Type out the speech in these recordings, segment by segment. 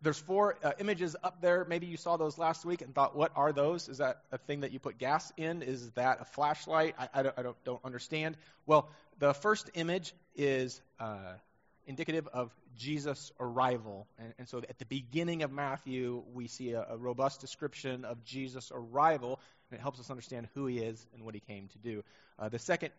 There's four uh, images up there. Maybe you saw those last week and thought, what are those? Is that a thing that you put gas in? Is that a flashlight? I, I, don't, I don't, don't, understand. Well, the first image is uh, indicative of Jesus' arrival. And, and, so at the beginning of Matthew, we see a, a robust description of Jesus' arrival, and it helps us understand who he is and what he came to do. Uh, the second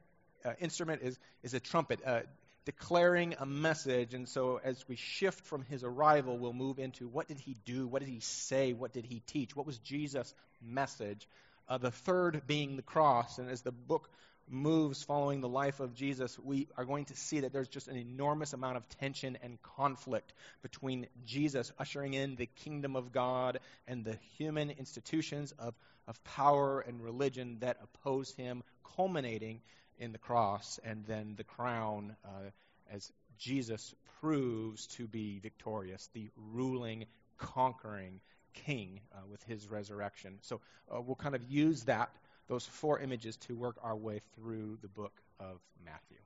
uh, instrument is, is a trumpet. Uh, declaring a message. And so, as we shift from his arrival, we'll move into what did he do? What did he say? What did he teach? What was Jesus' message? Uh, the third being the cross. And as the book moves following the life of Jesus, we are going to see that there's just an enormous amount of tension and conflict between Jesus ushering in the kingdom of God and the human institutions of, of power and religion that oppose him, culminating in the cross and then the crown uh, as Jesus proves to be victorious, the ruling, conquering king uh, with his resurrection. So uh, we'll kind of use that, those four images, to work our way through the book of Matthew.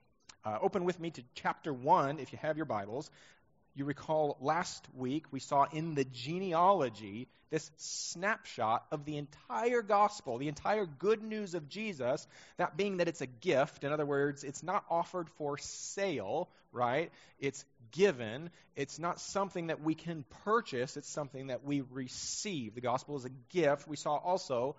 Uh, open with me to chapter 1 if you have your Bibles. You recall last week we saw in the genealogy this snapshot of the entire gospel, the entire good news of Jesus, that being that it's a gift. In other words, it's not offered for sale, right? It's given. It's not something that we can purchase, it's something that we receive. The gospel is a gift. We saw also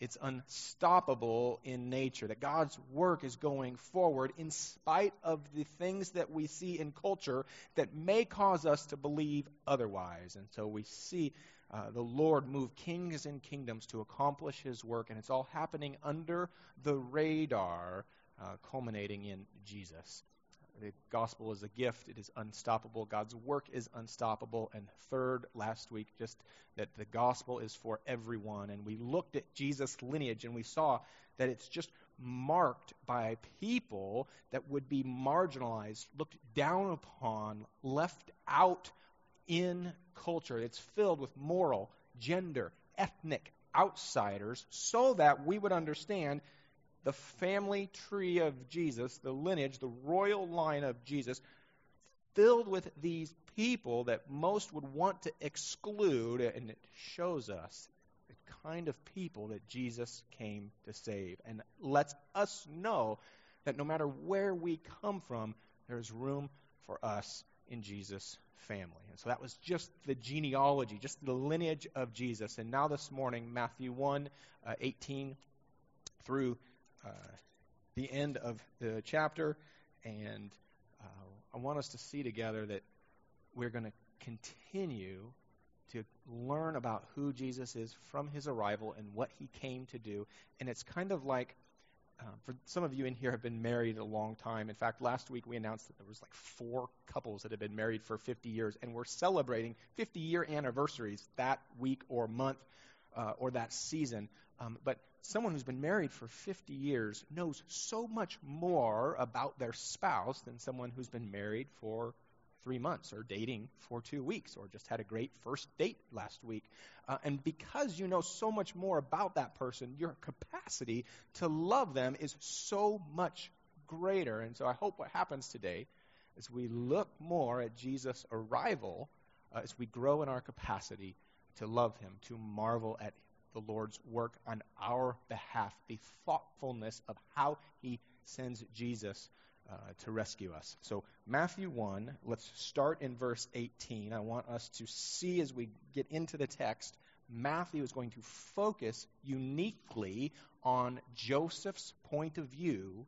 it's unstoppable in nature, that God's work is going forward in spite of the things that we see in culture that may cause us to believe otherwise. And so we see uh, the Lord move kings and kingdoms to accomplish his work, and it's all happening under the radar, uh, culminating in Jesus. The gospel is a gift. It is unstoppable. God's work is unstoppable. And third, last week, just that the gospel is for everyone. And we looked at Jesus' lineage and we saw that it's just marked by people that would be marginalized, looked down upon, left out in culture. It's filled with moral, gender, ethnic outsiders so that we would understand the family tree of Jesus, the lineage, the royal line of Jesus, filled with these people that most would want to exclude, and it shows us the kind of people that Jesus came to save, and lets us know that no matter where we come from, there's room for us in Jesus' family. And so that was just the genealogy, just the lineage of Jesus. And now this morning, Matthew 1 uh, 18 through uh, the end of the chapter, and uh, I want us to see together that we're going to continue to learn about who Jesus is from his arrival and what he came to do. And it's kind of like, uh, for some of you in here have been married a long time. In fact, last week we announced that there was like four couples that had been married for 50 years, and we're celebrating 50 year anniversaries that week or month uh, or that season. Um, but someone who's been married for 50 years knows so much more about their spouse than someone who's been married for three months or dating for two weeks or just had a great first date last week. Uh, and because you know so much more about that person, your capacity to love them is so much greater. And so I hope what happens today is we look more at Jesus' arrival uh, as we grow in our capacity to love him, to marvel at the Lord's work on our behalf, the thoughtfulness of how he sends Jesus uh, to rescue us. So, Matthew 1, let's start in verse 18. I want us to see as we get into the text, Matthew is going to focus uniquely on Joseph's point of view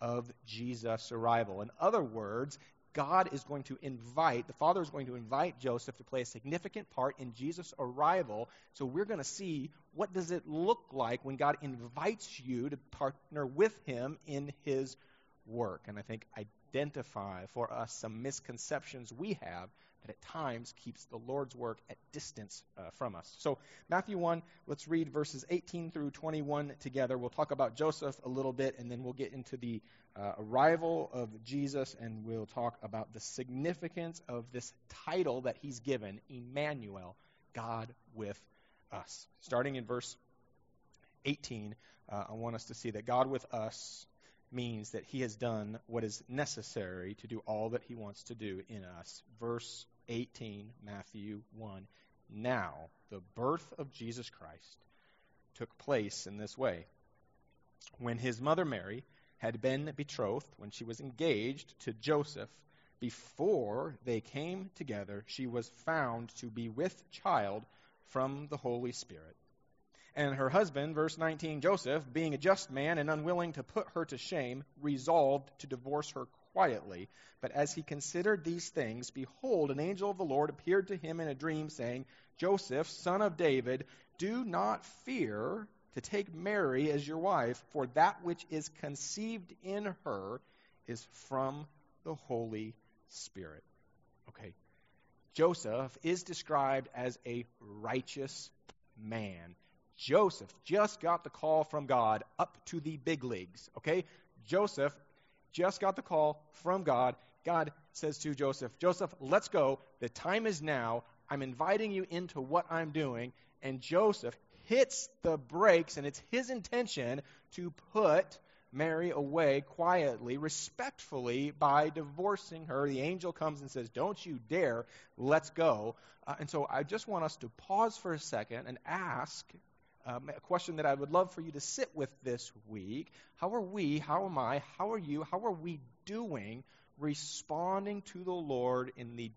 of Jesus' arrival. In other words, God is going to invite, the Father is going to invite Joseph to play a significant part in Jesus' arrival. So we're going to see what does it look like when God invites you to partner with him in his work. And I think identify for us some misconceptions we have that at times keeps the Lord's work at distance uh, from us. So, Matthew 1, let's read verses 18 through 21 together. We'll talk about Joseph a little bit, and then we'll get into the uh, arrival of Jesus, and we'll talk about the significance of this title that he's given, Emmanuel, God with us. Starting in verse 18, uh, I want us to see that God with us means that he has done what is necessary to do all that he wants to do in us. Verse 18, Matthew 1. Now, the birth of Jesus Christ took place in this way. When his mother Mary had been betrothed, when she was engaged to Joseph, before they came together, she was found to be with child from the Holy Spirit. And her husband, verse 19, Joseph, being a just man and unwilling to put her to shame, resolved to divorce her quietly. But as he considered these things, behold, an angel of the Lord appeared to him in a dream, saying, Joseph, son of David, do not fear to take Mary as your wife, for that which is conceived in her is from the Holy Spirit. Okay. Joseph is described as a righteous man. Joseph just got the call from God up to the big leagues. Okay? Joseph just got the call from God. God says to Joseph, Joseph, let's go. The time is now. I'm inviting you into what I'm doing. And Joseph hits the brakes, and it's his intention to put Mary away quietly, respectfully, by divorcing her. The angel comes and says, Don't you dare, let's go. Uh, and so I just want us to pause for a second and ask um, a question that I would love for you to sit with this week. How are we, how am I, how are you, how are we doing responding to the Lord in the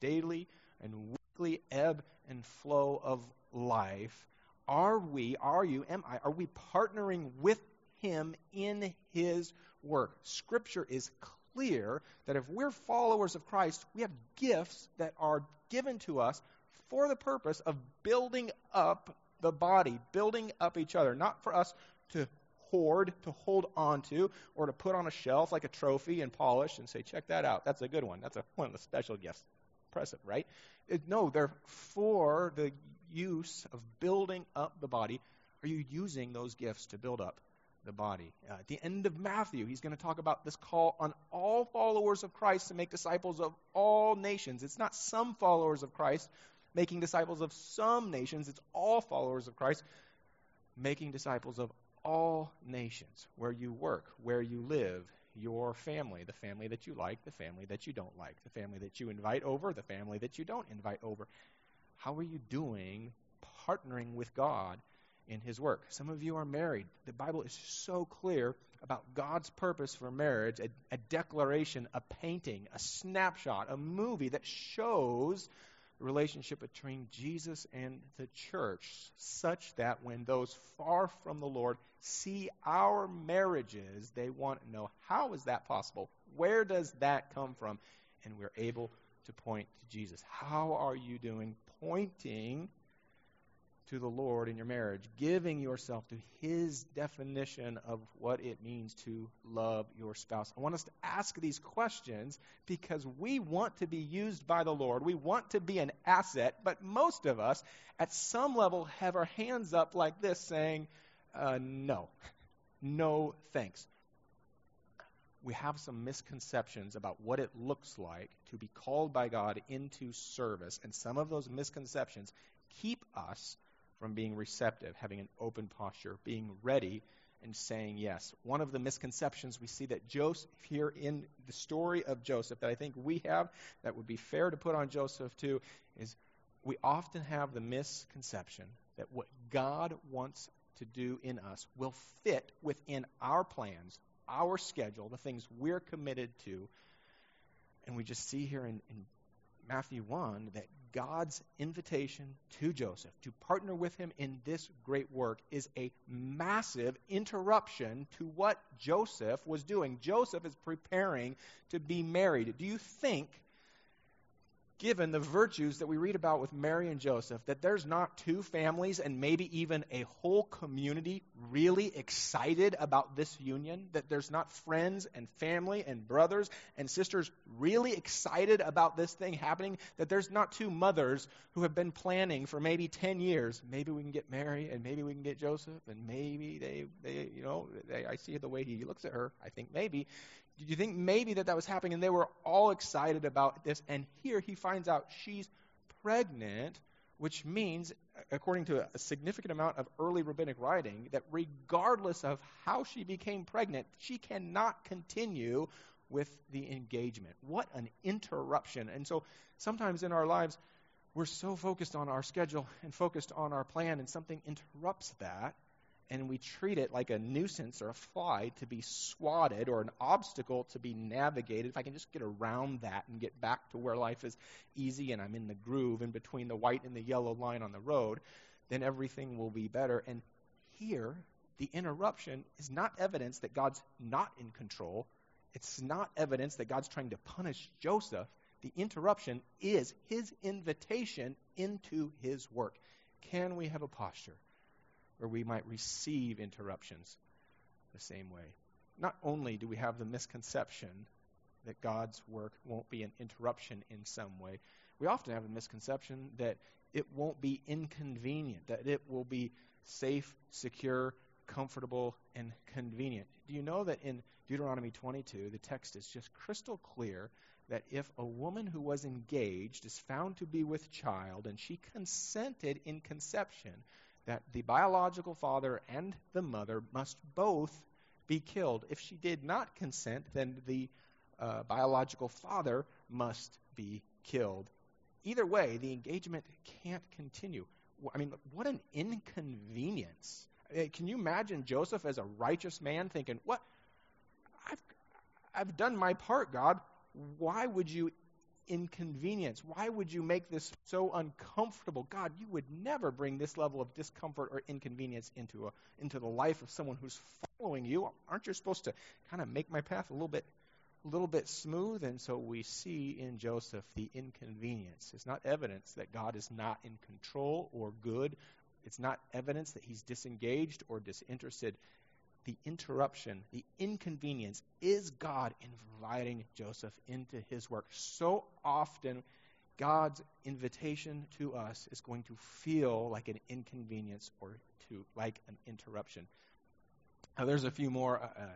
daily and weekly ebb and flow of life? Are we, are you, am I, are we partnering with Him in His work? Scripture is clear that if we're followers of Christ, we have gifts that are given to us for the purpose of building up the body, building up each other, not for us to hoard, to hold on to, or to put on a shelf like a trophy and polish and say, check that out. That's a good one. That's a, one of the special gifts. Impressive, right? It, no, they're for the use of building up the body. Are you using those gifts to build up the body? Uh, at the end of Matthew, he's going to talk about this call on all followers of Christ to make disciples of all nations. It's not some followers of Christ making disciples of some nations. It's all followers of Christ making disciples of all nations, where you work, where you live, your family, the family that you like, the family that you don't like, the family that you invite over, the family that you don't invite over. How are you doing partnering with God in His work? Some of you are married. The Bible is so clear about God's purpose for marriage a, a declaration, a painting, a snapshot, a movie that shows relationship between Jesus and the church, such that when those far from the Lord see our marriages, they want to know how is that possible? Where does that come from? And we're able to point to Jesus. How are you doing pointing to the Lord in your marriage, giving yourself to His definition of what it means to love your spouse. I want us to ask these questions because we want to be used by the Lord. We want to be an asset, but most of us, at some level, have our hands up like this saying, uh, no, no thanks. We have some misconceptions about what it looks like to be called by God into service, and some of those misconceptions keep us from being receptive, having an open posture, being ready, and saying yes. One of the misconceptions we see that Joseph here in the story of Joseph that I think we have that would be fair to put on Joseph too is we often have the misconception that what God wants to do in us will fit within our plans, our schedule, the things we're committed to. And we just see here in, in Matthew 1 that God's invitation to Joseph to partner with him in this great work is a massive interruption to what Joseph was doing. Joseph is preparing to be married. Do you think given the virtues that we read about with Mary and Joseph, that there's not two families and maybe even a whole community really excited about this union? That there's not friends and family and brothers and sisters really excited about this thing happening? That there's not two mothers who have been planning for maybe 10 years. Maybe we can get Mary and maybe we can get Joseph and maybe they, they you know, they, I see the way he looks at her. I think maybe. Did you think maybe that that was happening and they were all excited about this? And here he finds out she's pregnant, which means, according to a significant amount of early rabbinic writing, that regardless of how she became pregnant, she cannot continue with the engagement. What an interruption. And so sometimes in our lives, we're so focused on our schedule and focused on our plan, and something interrupts that, and we treat it like a nuisance or a fly to be swatted or an obstacle to be navigated. If I can just get around that and get back to where life is easy and I'm in the groove in between the white and the yellow line on the road, then everything will be better. And here, the interruption is not evidence that God's not in control. It's not evidence that God's trying to punish Joseph. The interruption is his invitation into his work. Can we have a posture where we might receive interruptions the same way? Not only do we have the misconception that God's work won't be an interruption in some way, we often have a misconception that it won't be inconvenient, that it will be safe, secure, comfortable, and convenient. Do you know that in Deuteronomy 22, the text is just crystal clear that if a woman who was engaged is found to be with child and she consented in conception, that the biological father and the mother must both be killed. If she did not consent, then the uh, biological father must be killed. Either way, the engagement can't continue. I mean, what an inconvenience. Uh, can you imagine Joseph as a righteous man thinking, What? I've, I've done my part, God. Why would you inconvenience? Why would you make this so uncomfortable? God, you would never bring this level of discomfort or inconvenience into, a, into the life of someone who's following you. Aren't you supposed to kind of make my path a little bit a little bit smooth, and so we see in Joseph the inconvenience. It's not evidence that God is not in control or good. It's not evidence that he's disengaged or disinterested. The interruption, the inconvenience is God inviting Joseph into his work. So often, God's invitation to us is going to feel like an inconvenience or to like an interruption. Now, there's a few more. Uh, uh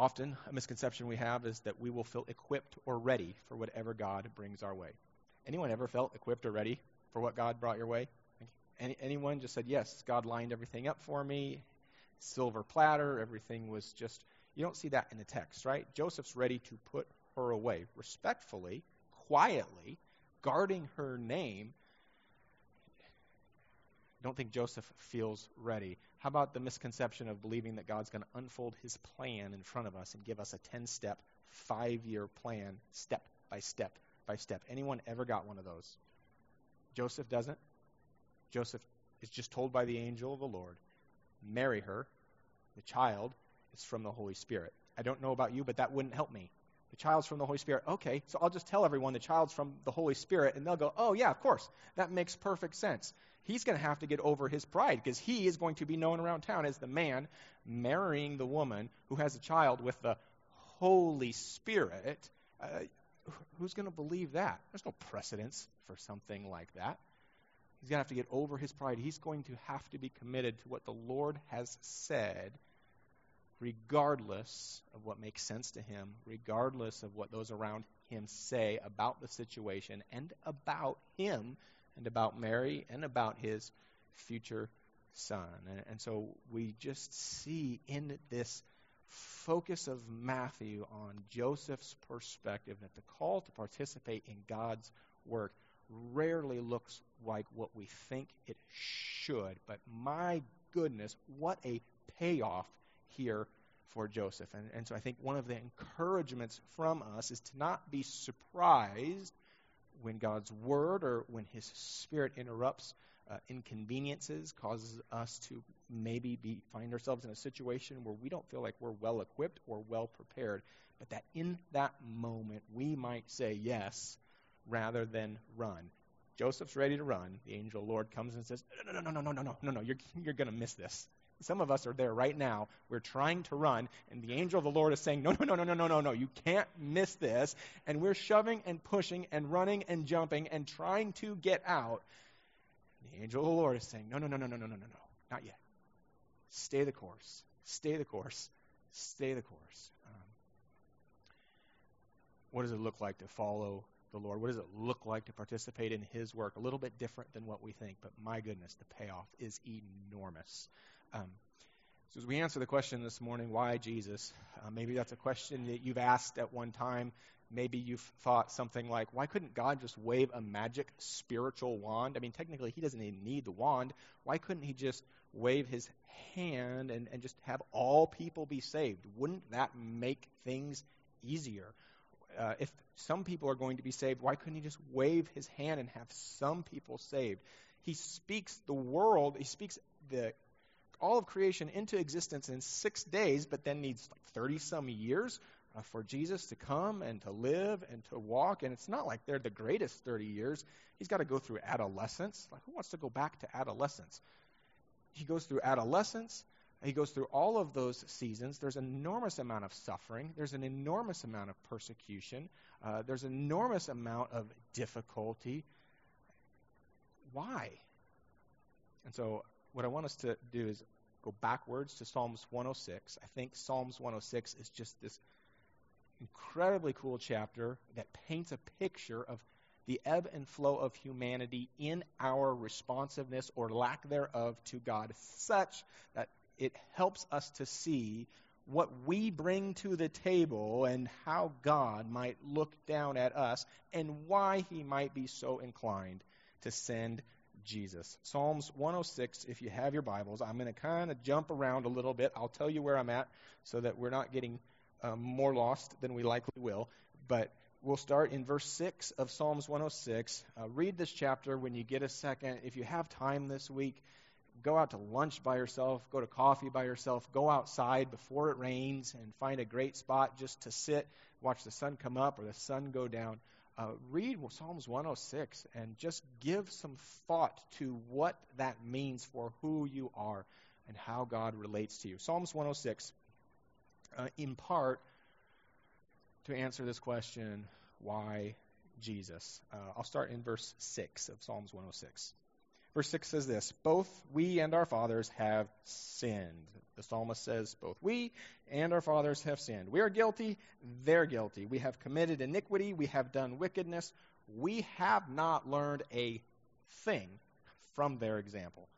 Often, a misconception we have is that we will feel equipped or ready for whatever God brings our way. Anyone ever felt equipped or ready for what God brought your way? Any, anyone just said, Yes, God lined everything up for me, silver platter, everything was just. You don't see that in the text, right? Joseph's ready to put her away respectfully, quietly, guarding her name. Don't think Joseph feels ready. How about the misconception of believing that God's going to unfold his plan in front of us and give us a 10 step, five year plan, step by step by step? Anyone ever got one of those? Joseph doesn't. Joseph is just told by the angel of the Lord, marry her. The child is from the Holy Spirit. I don't know about you, but that wouldn't help me. The child's from the Holy Spirit. Okay, so I'll just tell everyone the child's from the Holy Spirit, and they'll go, oh, yeah, of course. That makes perfect sense he's going to have to get over his pride because he is going to be known around town as the man marrying the woman who has a child with the Holy Spirit. Uh, who's going to believe that? There's no precedence for something like that. He's going to have to get over his pride. He's going to have to be committed to what the Lord has said, regardless of what makes sense to him, regardless of what those around him say about the situation and about him and about Mary and about his future son. And, and so we just see in this focus of Matthew on Joseph's perspective that the call to participate in God's work rarely looks like what we think it should. But my goodness, what a payoff here for Joseph. And, and so I think one of the encouragements from us is to not be surprised when God's word or when his spirit interrupts uh, inconveniences, causes us to maybe be, find ourselves in a situation where we don't feel like we're well equipped or well prepared, but that in that moment we might say yes rather than run. Joseph's ready to run. The angel Lord comes and says, No, no, no, no, no, no, no, no, no, you're, you're going to miss this. Some of us are there right now. We're trying to run, and the angel of the Lord is saying, No, no, no, no, no, no, no, no. You can't miss this. And we're shoving and pushing and running and jumping and trying to get out. The angel of the Lord is saying, No, no, no, no, no, no, no, no, no. Not yet. Stay the course. Stay the course. Stay the course. Um, what does it look like to follow the Lord? What does it look like to participate in His work? A little bit different than what we think, but my goodness, the payoff is enormous. Um, So, as we answer the question this morning, why Jesus? Uh, maybe that's a question that you've asked at one time. Maybe you've thought something like, why couldn't God just wave a magic spiritual wand? I mean, technically, He doesn't even need the wand. Why couldn't He just wave His hand and, and just have all people be saved? Wouldn't that make things easier? Uh, if some people are going to be saved, why couldn't He just wave His hand and have some people saved? He speaks the world, He speaks the all of creation into existence in six days, but then needs like 30 some years uh, for Jesus to come and to live and to walk. And it's not like they're the greatest 30 years. He's got to go through adolescence. Like, who wants to go back to adolescence? He goes through adolescence. He goes through all of those seasons. There's an enormous amount of suffering. There's an enormous amount of persecution. Uh, there's an enormous amount of difficulty. Why? And so what I want us to do is go backwards to Psalms 106. I think Psalms 106 is just this incredibly cool chapter that paints a picture of the ebb and flow of humanity in our responsiveness or lack thereof to God, such that it helps us to see what we bring to the table and how God might look down at us and why he might be so inclined to send Jesus. Psalms 106, if you have your Bibles, I'm going to kind of jump around a little bit. I'll tell you where I'm at so that we're not getting um, more lost than we likely will. But we'll start in verse 6 of Psalms 106. Uh, read this chapter when you get a second. If you have time this week, go out to lunch by yourself, go to coffee by yourself, go outside before it rains and find a great spot just to sit, watch the sun come up or the sun go down uh, read Psalms 106 and just give some thought to what that means for who you are and how God relates to you. Psalms 106, uh, in part, to answer this question, why Jesus? Uh, I'll start in verse 6 of Psalms 106. Verse 6 says this Both we and our fathers have sinned. The psalmist says, Both we and our fathers have sinned. We are guilty, they're guilty. We have committed iniquity, we have done wickedness. We have not learned a thing from their example.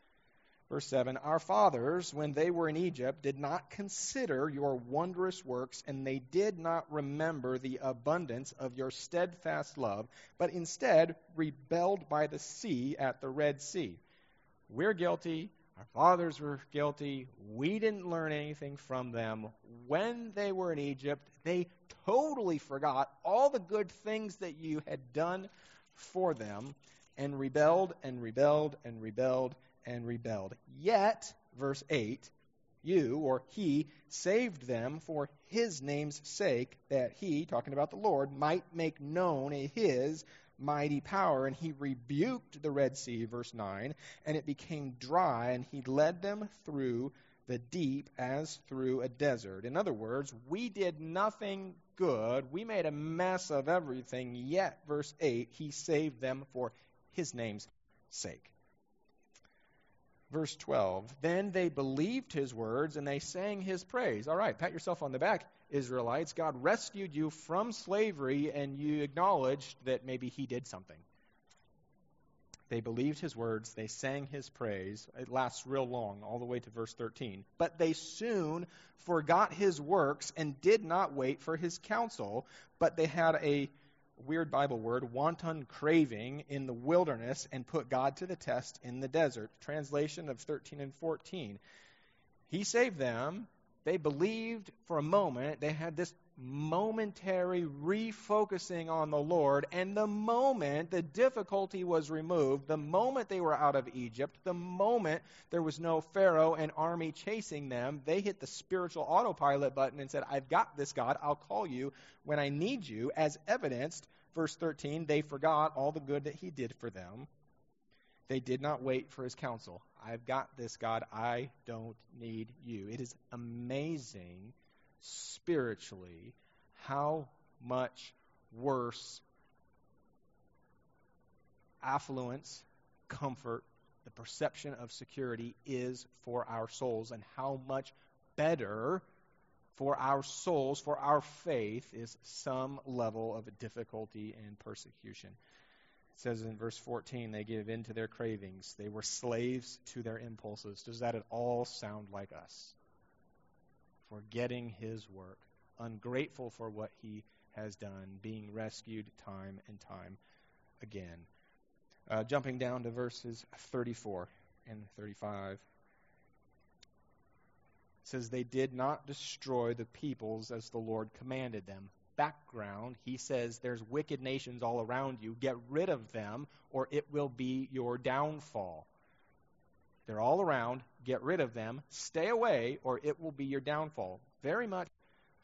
Verse 7 Our fathers, when they were in Egypt, did not consider your wondrous works, and they did not remember the abundance of your steadfast love, but instead rebelled by the sea at the Red Sea. We're guilty. Our fathers were guilty. We didn't learn anything from them. When they were in Egypt, they totally forgot all the good things that you had done for them and rebelled and rebelled and rebelled and rebelled. Yet, verse 8, you or he saved them for his name's sake, that he, talking about the Lord, might make known his mighty power. And he rebuked the Red Sea, verse 9, and it became dry, and he led them through the deep as through a desert. In other words, we did nothing good. We made a mess of everything, yet, verse 8, he saved them for his name's sake. Verse 12 Then they believed his words and they sang his praise. All right, pat yourself on the back, Israelites. God rescued you from slavery and you acknowledged that maybe he did something. They believed his words, they sang his praise. It lasts real long, all the way to verse 13. But they soon forgot his works and did not wait for his counsel, but they had a weird Bible word, wanton craving in the wilderness and put God to the test in the desert. Translation of 13 and 14. He saved them. They believed for a moment. They had this momentary refocusing on the Lord. And the moment the difficulty was removed, the moment they were out of Egypt, the moment there was no Pharaoh and army chasing them, they hit the spiritual autopilot button and said, I've got this, God. I'll call you when I need you. As evidenced, verse 13, they forgot all the good that he did for them. They did not wait for his counsel. I've got this, God. I don't need you. It is amazing spiritually how much worse affluence, comfort, the perception of security is for our souls, and how much better for our souls, for our faith, is some level of difficulty and persecution. It says in verse 14, they give in to their cravings. They were slaves to their impulses. Does that at all sound like us? Forgetting his work, ungrateful for what he has done, being rescued time and time again. Uh, jumping down to verses 34 and 35 says they did not destroy the peoples as the Lord commanded them. Background, he says there's wicked nations all around you. Get rid of them, or it will be your downfall. They're all around. Get rid of them. Stay away, or it will be your downfall. Very much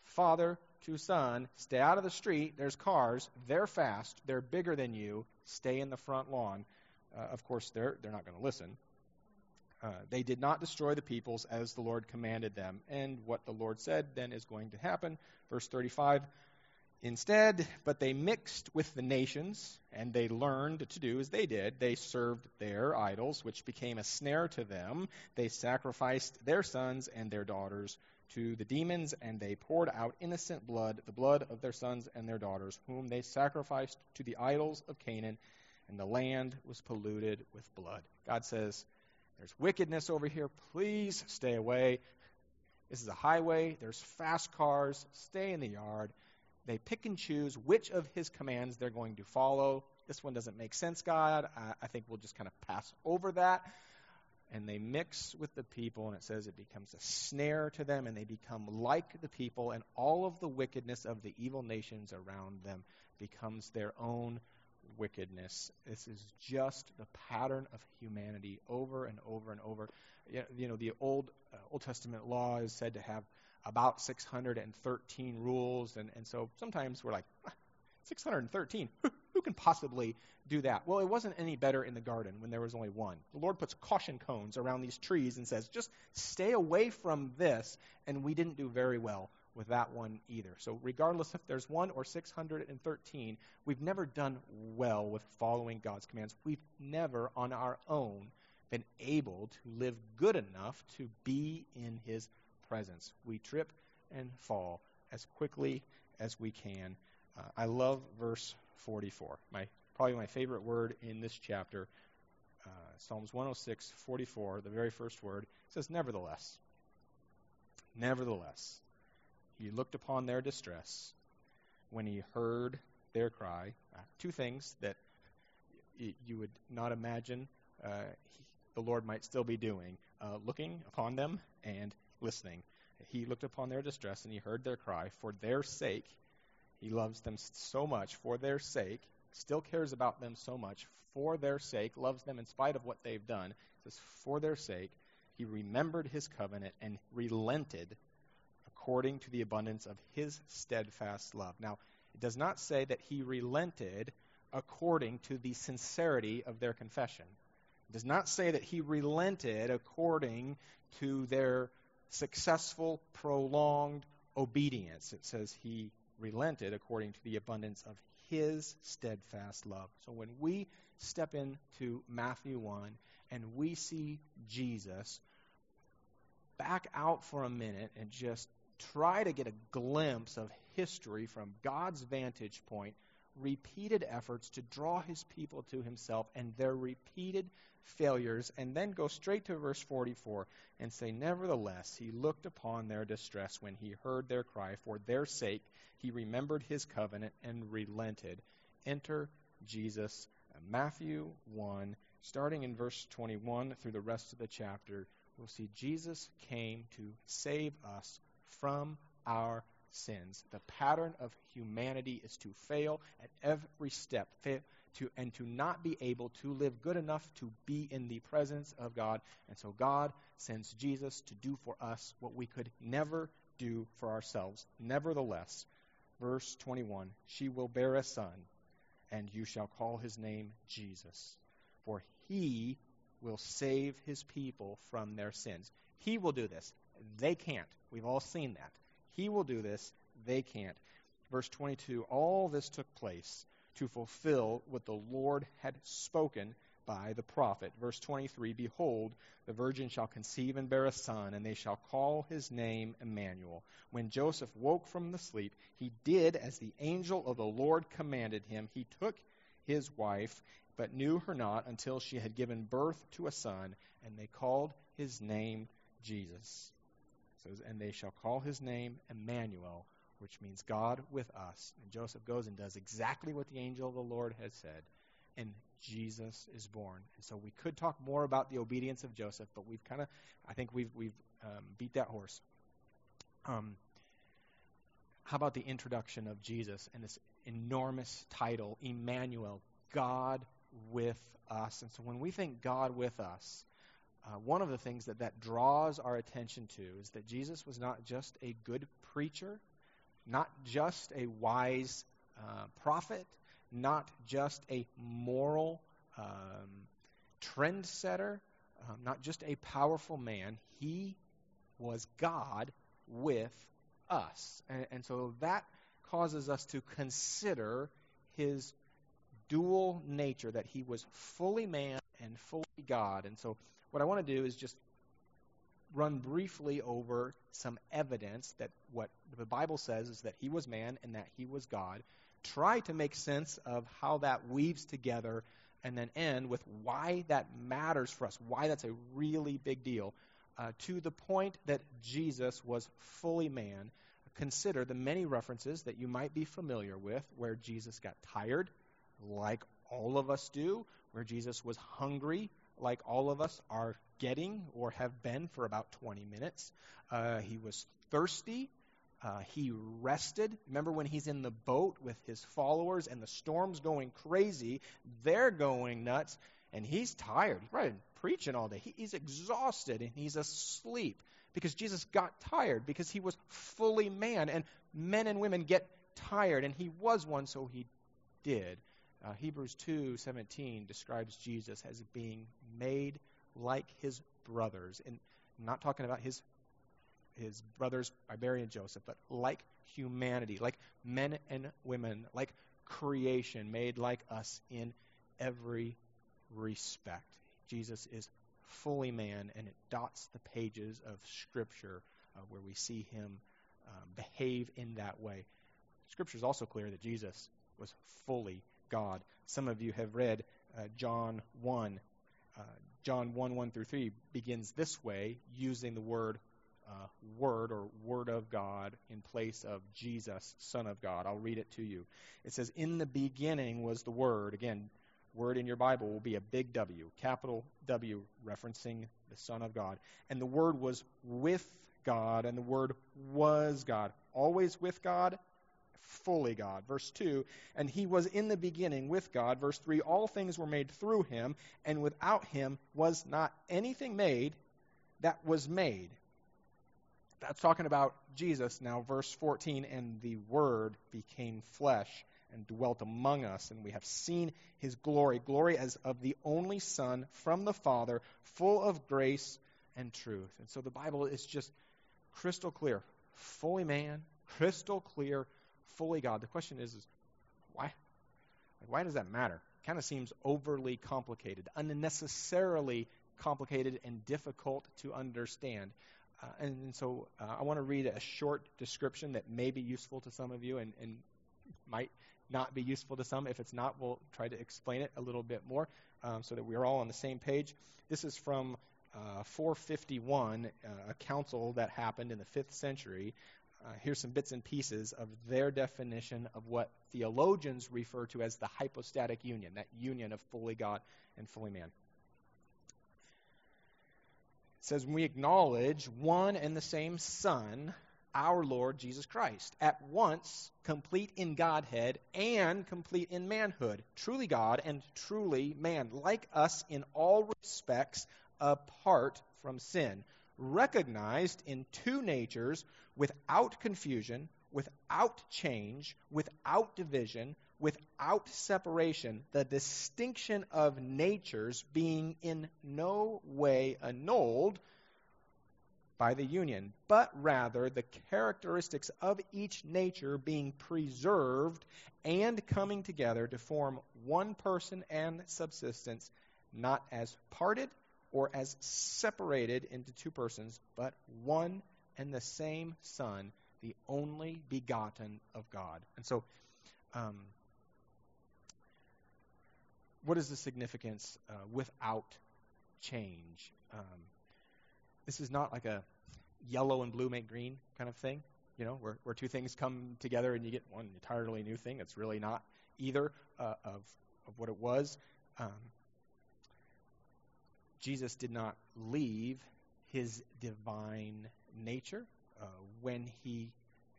father to son. Stay out of the street. There's cars. They're fast. They're bigger than you. Stay in the front lawn. Uh, of course, they're, they're not going to listen. Uh, they did not destroy the peoples as the Lord commanded them. And what the Lord said then is going to happen. Verse 35 Instead, but they mixed with the nations, and they learned to do as they did. They served their idols, which became a snare to them. They sacrificed their sons and their daughters to the demons, and they poured out innocent blood, the blood of their sons and their daughters, whom they sacrificed to the idols of Canaan, and the land was polluted with blood. God says, there's wickedness over here. Please stay away. This is a highway. There's fast cars. Stay in the yard. They pick and choose which of his commands they're going to follow. This one doesn't make sense, God. I, I think we'll just kind of pass over that. And they mix with the people, and it says it becomes a snare to them, and they become like the people, and all of the wickedness of the evil nations around them becomes their own wickedness. This is just the pattern of humanity over and over and over. You know, the Old uh, Old Testament law is said to have about 613 rules, and, and so sometimes we're like, ah, 613? Who, who can possibly do that? Well, it wasn't any better in the garden when there was only one. The Lord puts caution cones around these trees and says, just stay away from this, and we didn't do very well with that one either. So, regardless if there's one or 613, we've never done well with following God's commands. We've never, on our own, been able to live good enough to be in His presence. We trip and fall as quickly as we can. Uh, I love verse 44. My probably my favorite word in this chapter. Uh, Psalms 106, 44, the very first word says, "Nevertheless." Nevertheless, he looked upon their distress when he heard their cry. Uh, two things that y- you would not imagine uh, he, the Lord might still be doing uh, looking upon them and listening. He looked upon their distress and he heard their cry. For their sake, he loves them so much. For their sake, still cares about them so much. For their sake, loves them in spite of what they've done. It says, For their sake, he remembered his covenant and relented according to the abundance of his steadfast love. Now, it does not say that he relented according to the sincerity of their confession. It does not say that he relented according to their successful, prolonged obedience. It says he relented according to the abundance of his steadfast love. So when we step into Matthew 1 and we see Jesus, back out for a minute and just try to get a glimpse of history from God's vantage point, repeated efforts to draw his people to himself and their repeated failures, and then go straight to verse 44 and say, Nevertheless, he looked upon their distress when he heard their cry. For their sake, he remembered his covenant and relented. Enter Jesus. Matthew 1, starting in verse 21 through the rest of the chapter, we'll see Jesus came to save us from our sins. The pattern of humanity is to fail at every step, fail to, and to not be able to live good enough to be in the presence of God. And so God sends Jesus to do for us what we could never do for ourselves. Nevertheless, verse 21 She will bear a son, and you shall call his name Jesus, for he will save his people from their sins. He will do this. They can't. We've all seen that. He will do this. They can't. Verse 22 All this took place to fulfill what the Lord had spoken by the prophet. Verse 23 Behold, the virgin shall conceive and bear a son, and they shall call his name Emmanuel. When Joseph woke from the sleep, he did as the angel of the Lord commanded him. He took his wife, but knew her not until she had given birth to a son, and they called his name Jesus. Says, and they shall call his name Emmanuel, which means God with us. And Joseph goes and does exactly what the angel of the Lord had said. And Jesus is born. And so we could talk more about the obedience of Joseph, but we've kind of, I think we've, we've um, beat that horse. Um, how about the introduction of Jesus and this enormous title, Emmanuel, God with us? And so when we think God with us, uh, one of the things that that draws our attention to is that Jesus was not just a good preacher, not just a wise uh, prophet, not just a moral um, trendsetter, um, not just a powerful man. He was God with us. And, and so that causes us to consider his dual nature, that he was fully man and fully God. And so what I want to do is just run briefly over some evidence that what the Bible says is that he was man and that he was God. Try to make sense of how that weaves together and then end with why that matters for us, why that's a really big deal. Uh, to the point that Jesus was fully man, consider the many references that you might be familiar with where Jesus got tired, like all of us do, where Jesus was hungry, like all of us are getting or have been for about 20 minutes. Uh, he was thirsty. Uh, he rested. Remember when he's in the boat with his followers and the storm's going crazy? They're going nuts, and he's tired. He's probably been preaching all day. He, he's exhausted and he's asleep because Jesus got tired because he was fully man. And men and women get tired, and he was one, so he did. Uh, Hebrews 2:17 describes Jesus as being made like his brothers, and I'm not talking about his his brothers, Mary and Joseph, but like humanity, like men and women, like creation, made like us in every respect. Jesus is fully man, and it dots the pages of Scripture uh, where we see him um, behave in that way. Scripture is also clear that Jesus was fully God. Some of you have read uh, John 1. Uh, John 1 1 through 3 begins this way, using the word uh, word or word of God in place of Jesus, Son of God. I'll read it to you. It says, In the beginning was the Word. Again, word in your Bible will be a big W, capital W, referencing the Son of God. And the Word was with God, and the Word was God. Always with God, fully God. Verse 2 And he was in the beginning with God. Verse 3 All things were made through him, and without him was not anything made that was made. That's talking about Jesus. Now, verse 14 And the Word became flesh and dwelt among us, and we have seen his glory, glory as of the only Son from the Father, full of grace and truth. And so the Bible is just crystal clear, fully man, crystal clear, fully God. The question is, is why? Why does that matter? Kind of seems overly complicated, unnecessarily complicated and difficult to understand. Uh, and, and, so uh, I want to read a short description that may be useful to some of you and, and, might not be useful to some. If it's not, we'll try to explain it a little bit more um, so that we're all on the same page. This is from uh, 451, uh, a council that happened in the 5th century uh, here's some bits and pieces of their definition of what theologians refer to as the hypostatic union, that union of fully God and fully man. It says, We acknowledge one and the same Son, our Lord Jesus Christ, at once complete in Godhead and complete in manhood, truly God and truly man, like us in all respects, apart from sin recognized in two natures without confusion, without change, without division, without separation, the distinction of natures being in no way annulled by the union, but rather the characteristics of each nature being preserved and coming together to form one person and subsistence, not as parted or as separated into two persons, but one and the same Son, the only begotten of God. And so, um, what is the significance uh, without change? Um, this is not like a yellow and blue make green kind of thing, you know, where, where two things come together and you get one entirely new thing. It's really not either uh, of, of what it was. Um, Jesus did not leave his divine nature uh, when he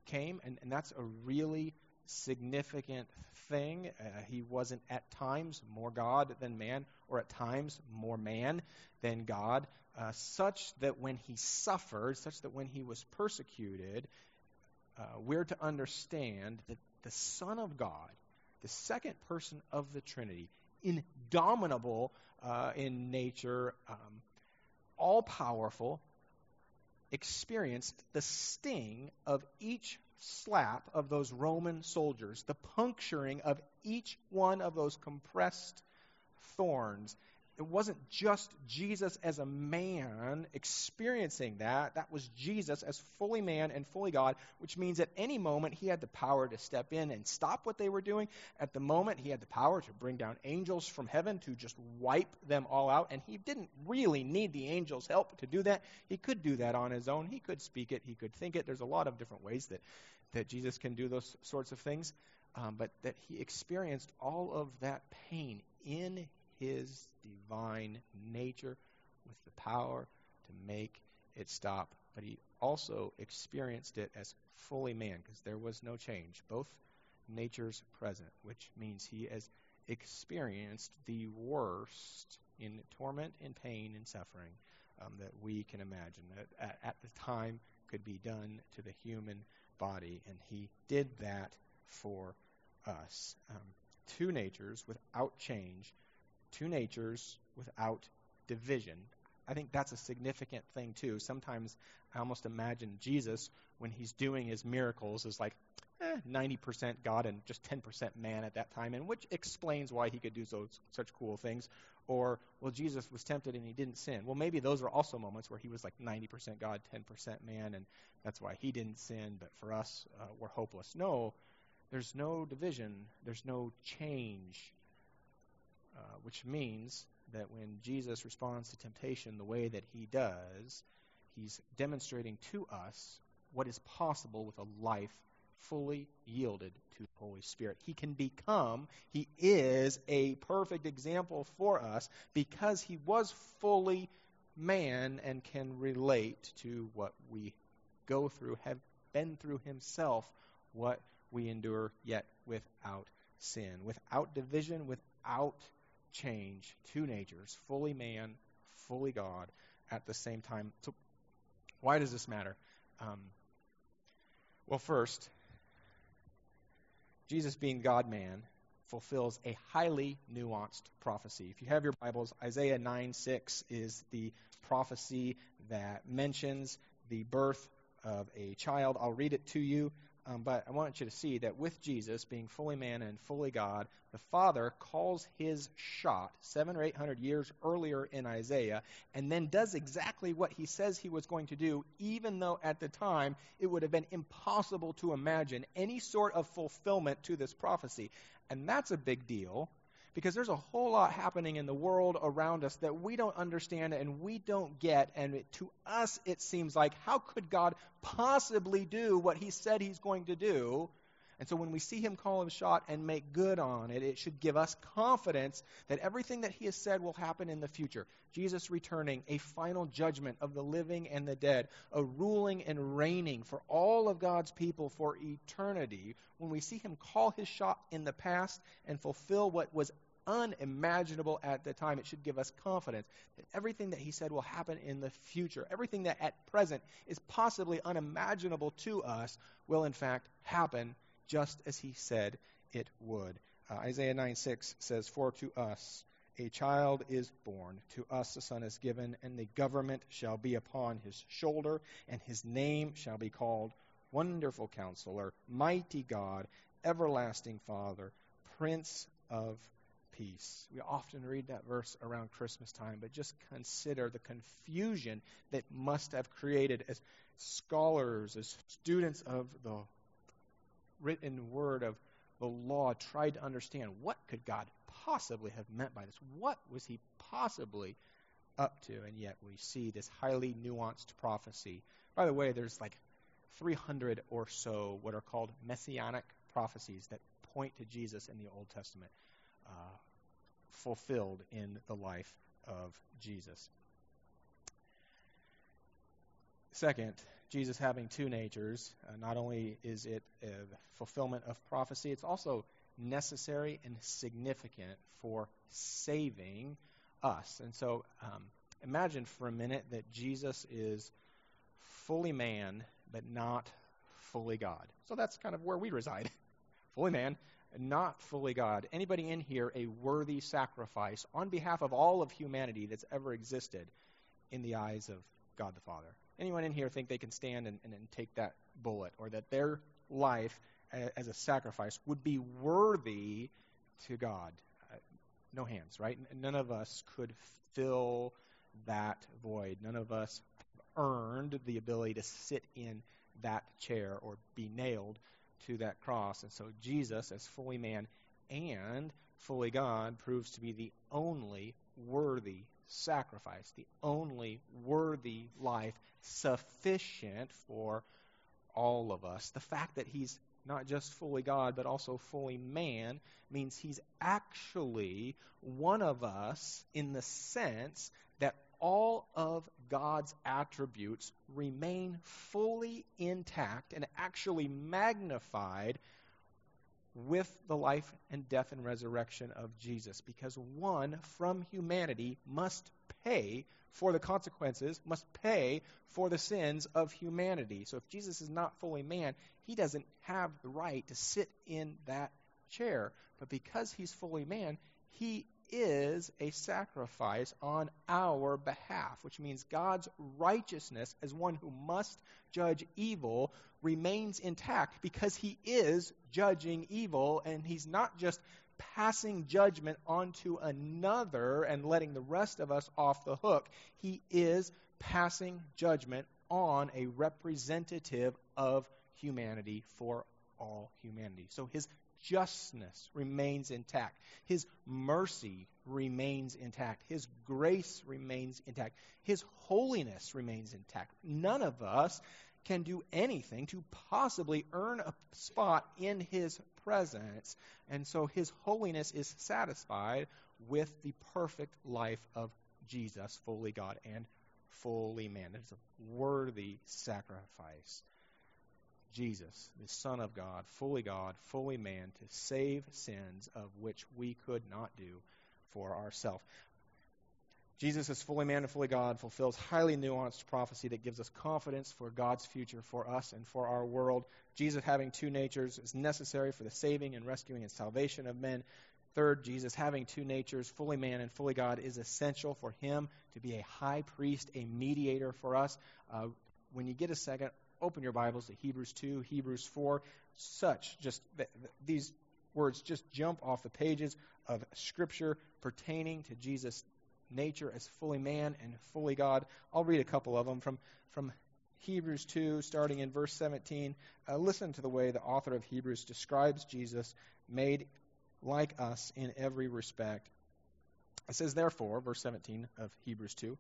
came, and, and that's a really significant thing. Uh, he wasn't at times more God than man, or at times more man than God, uh, such that when he suffered, such that when he was persecuted, uh, we're to understand that the Son of God, the second person of the Trinity, indomitable uh, in nature, um, all powerful, experienced the sting of each slap of those Roman soldiers, the puncturing of each one of those compressed thorns it wasn't just Jesus as a man experiencing that. That was Jesus as fully man and fully God, which means at any moment he had the power to step in and stop what they were doing. At the moment, he had the power to bring down angels from heaven to just wipe them all out. And he didn't really need the angels' help to do that. He could do that on his own. He could speak it, he could think it. There's a lot of different ways that, that Jesus can do those sorts of things. Um, but that he experienced all of that pain in his divine nature with the power to make it stop. But he also experienced it as fully man because there was no change. Both natures present, which means he has experienced the worst in torment and pain and suffering um, that we can imagine that at, at, the time could be done to the human body. And he did that for us. Um, two natures without change two natures without division. I think that's a significant thing too. Sometimes I almost imagine Jesus when he's doing his miracles is like eh, 90% God and just 10% man at that time, and which explains why he could do so, such cool things. Or, well, Jesus was tempted and he didn't sin. Well, maybe those are also moments where he was like 90% God, 10% man, and that's why he didn't sin, but for us, uh, we're hopeless. No, there's no division, there's no change uh, which means that when Jesus responds to temptation the way that he does, he's demonstrating to us what is possible with a life fully yielded to the Holy Spirit. He can become, he is a perfect example for us because he was fully man and can relate to what we go through, have been through himself, what we endure, yet without sin, without division, without change two natures, fully man, fully God, at the same time. So, why does this matter? Um, well, first, Jesus being God man fulfills a highly nuanced prophecy. If you have your Bibles, Isaiah 9 6 is the prophecy that mentions the birth of a child. I'll read it to you. Um, but I want you to see that with Jesus being fully man and fully God, the Father calls his shot seven or eight hundred years earlier in Isaiah, and then does exactly what he says he was going to do, even though at the time it would have been impossible to imagine any sort of fulfillment to this prophecy. And that's a big deal because there's a whole lot happening in the world around us that we don't understand and we don't get. And it, to us, it seems like, how could God possibly do what He said He's going to do? And so when we see Him call Him shot and make good on it, it should give us confidence that everything that He has said will happen in the future. Jesus returning, a final judgment of the living and the dead, a ruling and reigning for all of God's people for eternity. When we see Him call His shot in the past and fulfill what was unimaginable at the time. It should give us confidence that everything that he said will happen in the future, everything that at present is possibly unimaginable to us, will in fact happen just as he said it would. Uh, Isaiah 9 6 says, For to us a child is born, to us a son is given, and the government shall be upon his shoulder, and his name shall be called Wonderful Counselor, Mighty God, Everlasting Father, Prince of peace. We often read that verse around Christmas time, but just consider the confusion that must have created as scholars, as students of the written word of the law tried to understand what could God possibly have meant by this? What was he possibly up to, and yet we see this highly nuanced prophecy. By the way, there's like 300 or so what are called messianic prophecies that point to Jesus in the Old Testament, uh, fulfilled in the life of Jesus. Second, Jesus having two natures, uh, not only is it a fulfillment of prophecy, it's also necessary and significant for saving us. And so um, imagine for a minute that Jesus is fully man, but not fully God. So that's kind of where we reside. fully man, not fully God. Anybody in here a worthy sacrifice on behalf of all of humanity that's ever existed in the eyes of God the Father? Anyone in here think they can stand and, and, and take that bullet or that their life as a sacrifice would be worthy to God? Uh, no hands, right? None of us could fill that void. None of us earned the ability to sit in that chair or be nailed to that cross. And so Jesus, as fully man and fully God, proves to be the only worthy sacrifice, the only worthy life sufficient for all of us. The fact that he's not just fully God, but also fully man, means he's actually one of us in the sense that all of God's attributes remain fully intact and actually magnified with the life and death and resurrection of Jesus. Because one from humanity must pay for the consequences, must pay for the sins of humanity. So if Jesus is not fully man, he doesn't have the right to sit in that chair. But because he's fully man, he is a sacrifice on our behalf, which means God's righteousness as one who must judge evil remains intact because he is judging evil and he's not just passing judgment onto another and letting the rest of us off the hook. He is passing judgment on a representative of humanity for all humanity. So his justness remains intact. His mercy remains intact. His grace remains intact. His holiness remains intact. None of us can do anything to possibly earn a spot in his presence. And so his holiness is satisfied with the perfect life of Jesus, fully God and fully man. It is a worthy sacrifice. Jesus, the Son of God, fully God, fully man, to save sins of which we could not do for ourselves. Jesus is fully man and fully God, fulfills highly nuanced prophecy that gives us confidence for God's future for us and for our world. Jesus having two natures is necessary for the saving and rescuing and salvation of men. Third, Jesus having two natures, fully man and fully God, is essential for him to be a high priest, a mediator for us. Uh, when you get a second, open your Bibles to Hebrews 2, Hebrews 4. Such, just th- th- these words just jump off the pages of Scripture pertaining to Jesus' nature as fully man and fully God. I'll read a couple of them from, from Hebrews 2, starting in verse 17. Uh, listen to the way the author of Hebrews describes Jesus made like us in every respect. It says, therefore, verse 17 of Hebrews 2,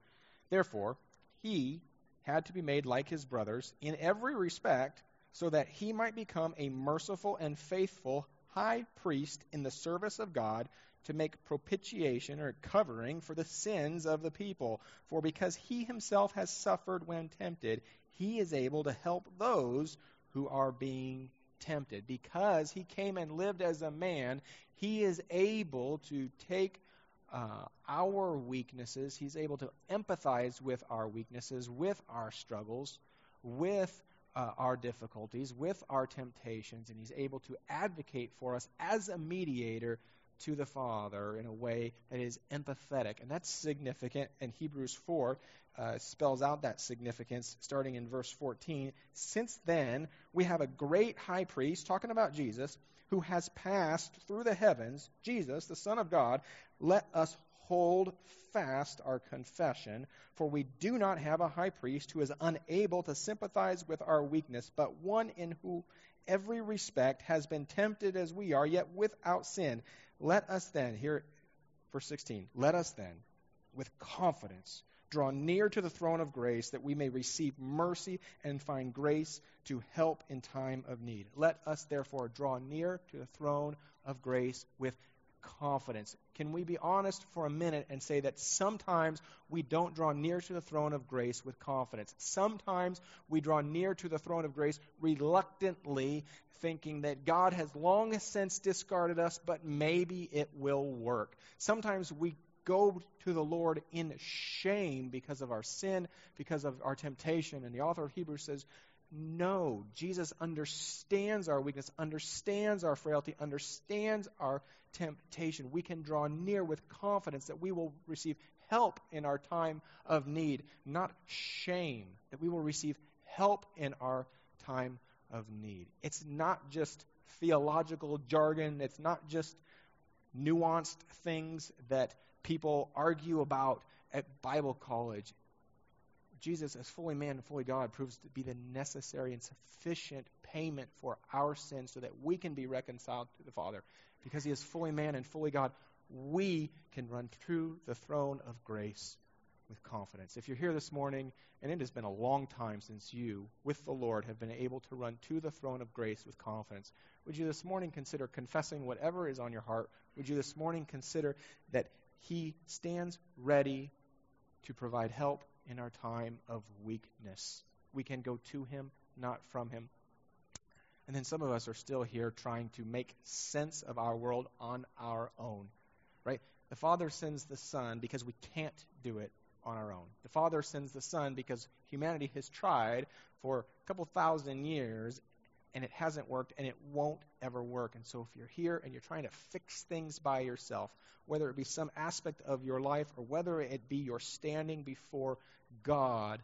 therefore, he had to be made like his brothers in every respect, so that he might become a merciful and faithful high priest in the service of God to make propitiation or covering for the sins of the people. For because he himself has suffered when tempted, he is able to help those who are being tempted. Because he came and lived as a man, he is able to take uh, our weaknesses. He's able to empathize with our weaknesses, with our struggles, with uh, our difficulties, with our temptations, and He's able to advocate for us as a mediator to the Father in a way that is empathetic. And that's significant. And Hebrews 4 uh, spells out that significance starting in verse 14. Since then, we have a great high priest, talking about Jesus, who has passed through the heavens, Jesus, the Son of God, let us hold fast our confession, for we do not have a high priest who is unable to sympathize with our weakness, but one in whom every respect has been tempted as we are, yet without sin. Let us then, here, verse 16, let us then, with confidence. Draw near to the throne of grace that we may receive mercy and find grace to help in time of need. Let us therefore draw near to the throne of grace with confidence. Can we be honest for a minute and say that sometimes we don't draw near to the throne of grace with confidence? Sometimes we draw near to the throne of grace reluctantly, thinking that God has long since discarded us, but maybe it will work. Sometimes we go to the Lord in shame because of our sin, because of our temptation. And the author of Hebrews says, no, Jesus understands our weakness, understands our frailty, understands our temptation. We can draw near with confidence that we will receive help in our time of need, not shame, that we will receive help in our time of need. It's not just theological jargon, it's not just nuanced things that people argue about at Bible college. Jesus, as fully man and fully God, proves to be the necessary and sufficient payment for our sins so that we can be reconciled to the Father. Because he is fully man and fully God, we can run through the throne of grace with confidence. If you're here this morning, and it has been a long time since you, with the Lord, have been able to run to the throne of grace with confidence, would you this morning consider confessing whatever is on your heart? Would you this morning consider that He stands ready to provide help in our time of weakness? We can go to Him, not from Him. And then some of us are still here trying to make sense of our world on our own, right? The Father sends the Son because we can't do it on our own. The Father sends the Son because humanity has tried for a couple thousand years and it hasn't worked and it won't ever work. And so if you're here and you're trying to fix things by yourself, whether it be some aspect of your life or whether it be your standing before God,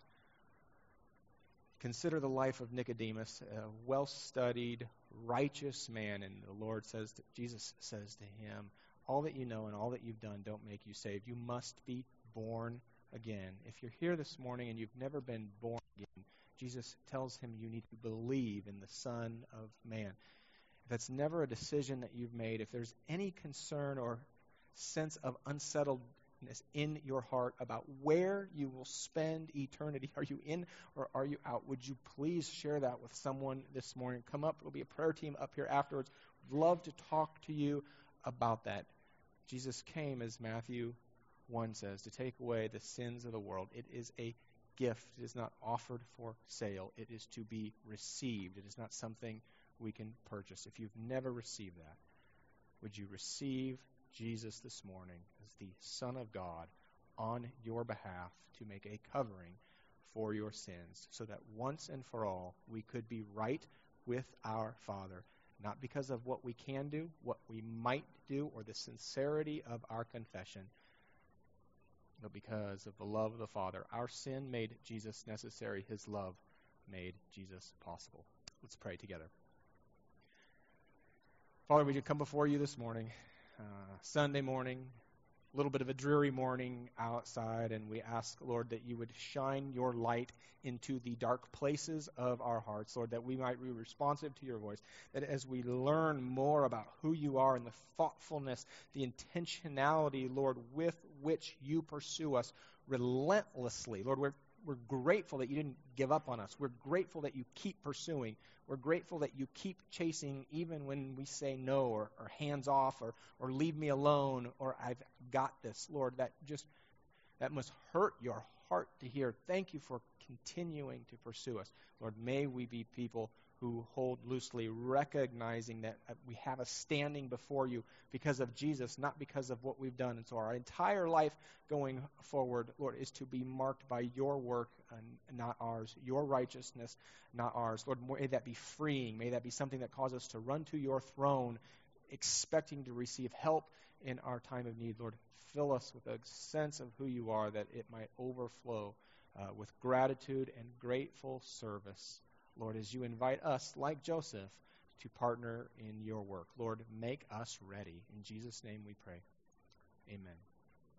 consider the life of Nicodemus, a well studied, righteous man. And the Lord says, to, Jesus says to him, All that you know and all that you've done don't make you saved. You must be born again. If you're here this morning and you've never been born Jesus tells him you need to believe in the Son of Man. If that's never a decision that you've made, if there's any concern or sense of unsettledness in your heart about where you will spend eternity. Are you in or are you out? Would you please share that with someone this morning? Come up. There'll be a prayer team up here afterwards. We'd love to talk to you about that. Jesus came, as Matthew 1 says, to take away the sins of the world. It is a gift. It is not offered for sale. It is to be received. It is not something we can purchase. If you've never received that, would you receive Jesus this morning as the Son of God on your behalf to make a covering for your sins so that once and for all we could be right with our Father, not because of what we can do, what we might do, or the sincerity of our confession, but because of the love of the Father. Our sin made Jesus necessary, His love made Jesus possible. Let's pray together. Father, we do come before you this morning uh, Sunday morning, little bit of a dreary morning outside, and we ask, Lord, that you would shine your light into the dark places of our hearts, Lord, that we might be responsive to your voice, that as we learn more about who you are and the thoughtfulness, the intentionality, Lord, with which you pursue us relentlessly, Lord, we're grateful that you didn't give up on us. We're grateful that you keep pursuing. We're grateful that you keep chasing even when we say no or, or hands off or, or leave me alone or I've got this. Lord, that just that must hurt your heart to hear. Thank you for continuing to pursue us. Lord, may we be people who hold loosely, recognizing that uh, we have a standing before you because of Jesus, not because of what we've done. And so our entire life going forward, Lord, is to be marked by your work and not ours, your righteousness, not ours. Lord, may that be freeing. May that be something that causes us to run to your throne, expecting to receive help in our time of need. Lord, fill us with a sense of who you are that it might overflow uh, with gratitude and grateful service. Lord, as you invite us, like Joseph, to partner in your work. Lord, make us ready. In Jesus' name we pray. Amen.